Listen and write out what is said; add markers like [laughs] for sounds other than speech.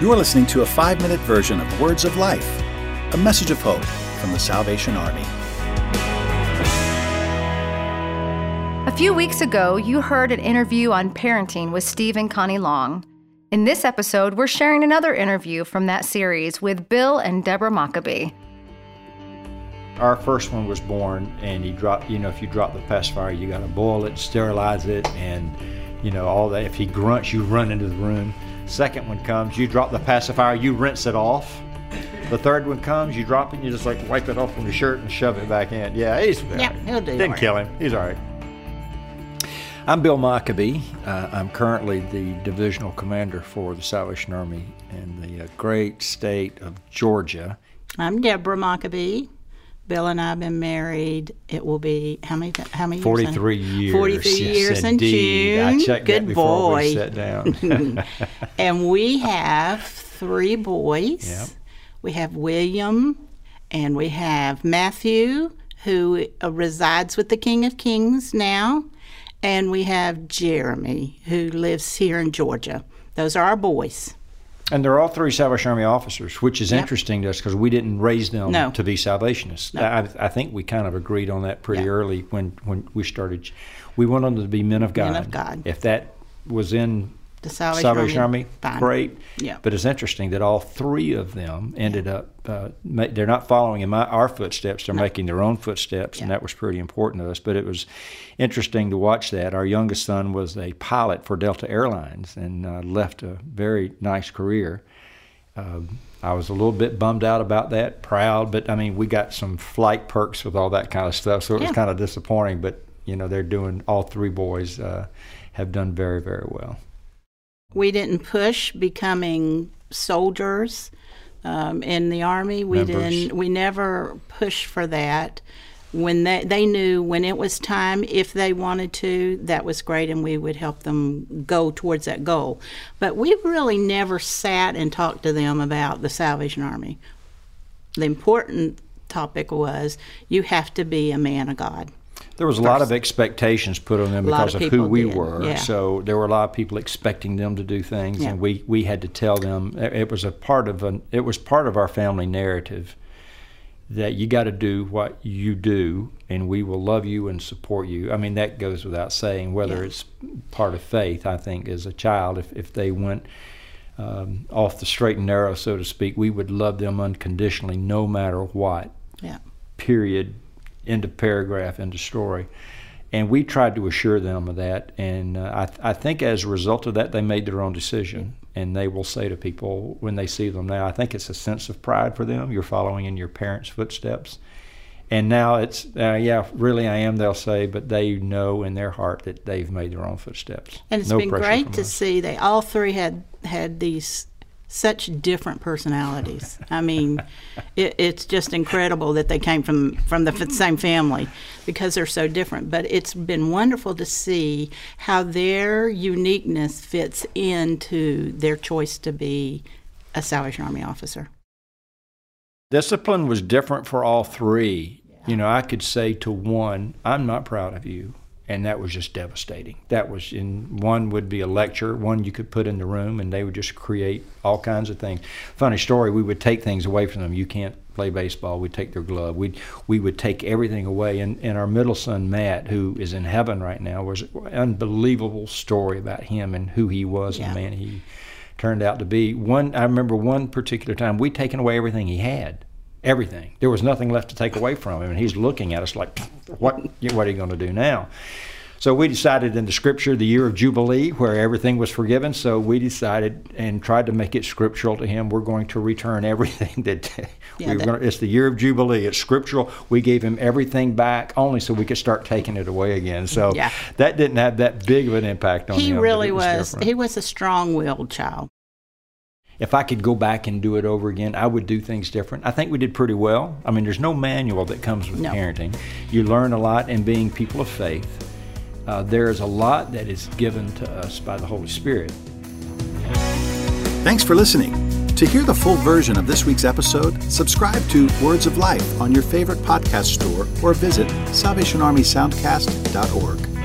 You are listening to a five minute version of Words of Life, a message of hope from the Salvation Army. A few weeks ago, you heard an interview on parenting with Steve and Connie Long. In this episode, we're sharing another interview from that series with Bill and Deborah Mockabee. Our first one was born, and he dropped. You know, if you drop the pacifier, you got to boil it, sterilize it, and you know all that. If he grunts, you run into the room. Second one comes, you drop the pacifier, you rinse it off. The third one comes, you drop it, you just like wipe it off from your shirt and shove it back in. Yeah, he's Yeah, he'll do Didn't right. kill him. He's all right. I'm Bill Mockabee. Uh, I'm currently the divisional commander for the Salvation Army in the uh, great state of Georgia. I'm Deborah Mockabee. Bill and I have been married. It will be how many? How many? years? 43 years. 43 yes, years in. June. Good boy. we. [laughs] And we have three boys. Yep. We have William, and we have Matthew, who uh, resides with the King of Kings now, and we have Jeremy, who lives here in Georgia. Those are our boys. And they're all three Salvation Army officers, which is Yep. interesting to us because we didn't raise them No. to be Salvationists. I, I think we kind of agreed on that pretty Yeah. early when, when we started. We wanted them to be men of God. Men of God. If that was in The Salvation, Salvation Army, Army, great. Yeah. But it's interesting that all three of them ended up. Uh, ma- they're not following in my, our footsteps. They're making their own footsteps, and that was pretty important to us. But it was interesting to watch that. Our youngest son was a pilot for Delta Airlines and uh, left a very nice career. Um, I was a little bit bummed out about that, proud, but I mean, we got some flight perks with all that kind of stuff, so it was kind of disappointing. But you know, they're doing all three boys uh, have done very, very well. We didn't push becoming soldiers um, in the army. We Members. didn't. We never pushed for that. When they they knew when it was time, if they wanted to, that was great, and we would help them go towards that goal. But we really never sat and talked to them about the Salvation Army. The important topic was you have to be a man of God. There was a lot of expectations put on them A because of of, who we did, were. yeah. So there were a lot of people expecting them to do things, Yeah. and we, we had to tell them. It it was a part of an it was part of our family narrative that you got to do what you do, and we will love you and support you. I mean that goes without saying. Whether Yeah. it's part of faith, I think as a child, if if they went. Um, off the straight and narrow, so to speak, we would love them unconditionally, no matter what Yeah. period, end of paragraph, end of story. And we tried to assure them of that. And uh, I, th- I think as a result of that, they made their own decision. And they will say to people when they see them now, I think it's a sense of pride for them. You're following in your parents' footsteps. And now it's, uh, yeah, really I am, they'll say, but they know in their heart that they've made their own footsteps. And it's No been great to us. see they all three had had these such different personalities. I mean, it, it's just incredible that they came from from the same family because they're so different. But it's been wonderful to see how their uniqueness fits into their choice to be a Salvation Army officer. Discipline was different for all three. You know, I could say to one, I'm not proud of you. And that was just devastating. That was in one would be a lecture, one you could put in the room, and they would just create all kinds of things. Funny story, we would take things away from them. You can't play baseball. We'd take their glove. We'd, we would take everything away. And, and our middle son, Matt, who is in heaven right now, was an unbelievable story about him and who he was Yeah. and man he turned out to be. One, I remember one particular time we'd taken away everything he had, everything. There was nothing left to take away from him, and he's looking at us like, "What? What are you going to do now?" So we decided in the scripture, the year of Jubilee, where everything was forgiven. So we decided and tried to make it scriptural to him. We're going to return [laughs] everything that Yeah, we were that-. To, it's the year of Jubilee. It's scriptural. We gave him everything back, only so we could start taking it away again. So Yeah. that didn't have that big of an impact on he him. He really it was. He was a strong-willed child. If I could go back and do it over again, I would do things different. I think we did pretty well. I mean, there's no manual that comes with No. parenting. You learn a lot in being people of faith. Uh, there is a lot that is given to us by the Holy Spirit. Thanks for listening. To hear the full version of this week's episode, subscribe to Words of Life on your favorite podcast store or visit SalvationArmySoundcast.org.